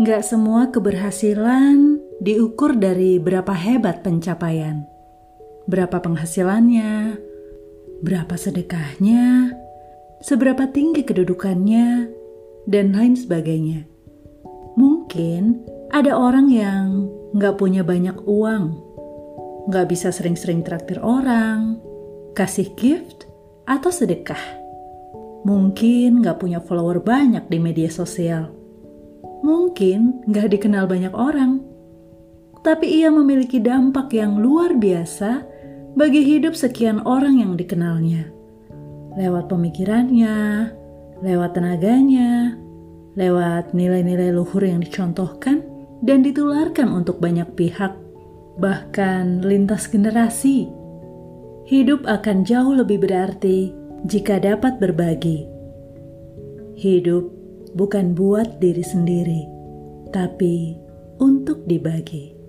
Nggak semua keberhasilan diukur dari berapa hebat pencapaian, berapa penghasilannya, berapa sedekahnya, seberapa tinggi kedudukannya, dan lain sebagainya. Mungkin ada orang yang nggak punya banyak uang, nggak bisa sering-sering traktir orang, kasih gift, atau sedekah. Mungkin nggak punya follower banyak di media sosial mungkin gak dikenal banyak orang, tapi ia memiliki dampak yang luar biasa bagi hidup sekian orang yang dikenalnya. Lewat pemikirannya, lewat tenaganya, lewat nilai-nilai luhur yang dicontohkan dan ditularkan untuk banyak pihak, bahkan lintas generasi. Hidup akan jauh lebih berarti jika dapat berbagi. Hidup bukan buat diri sendiri, tapi untuk dibagi.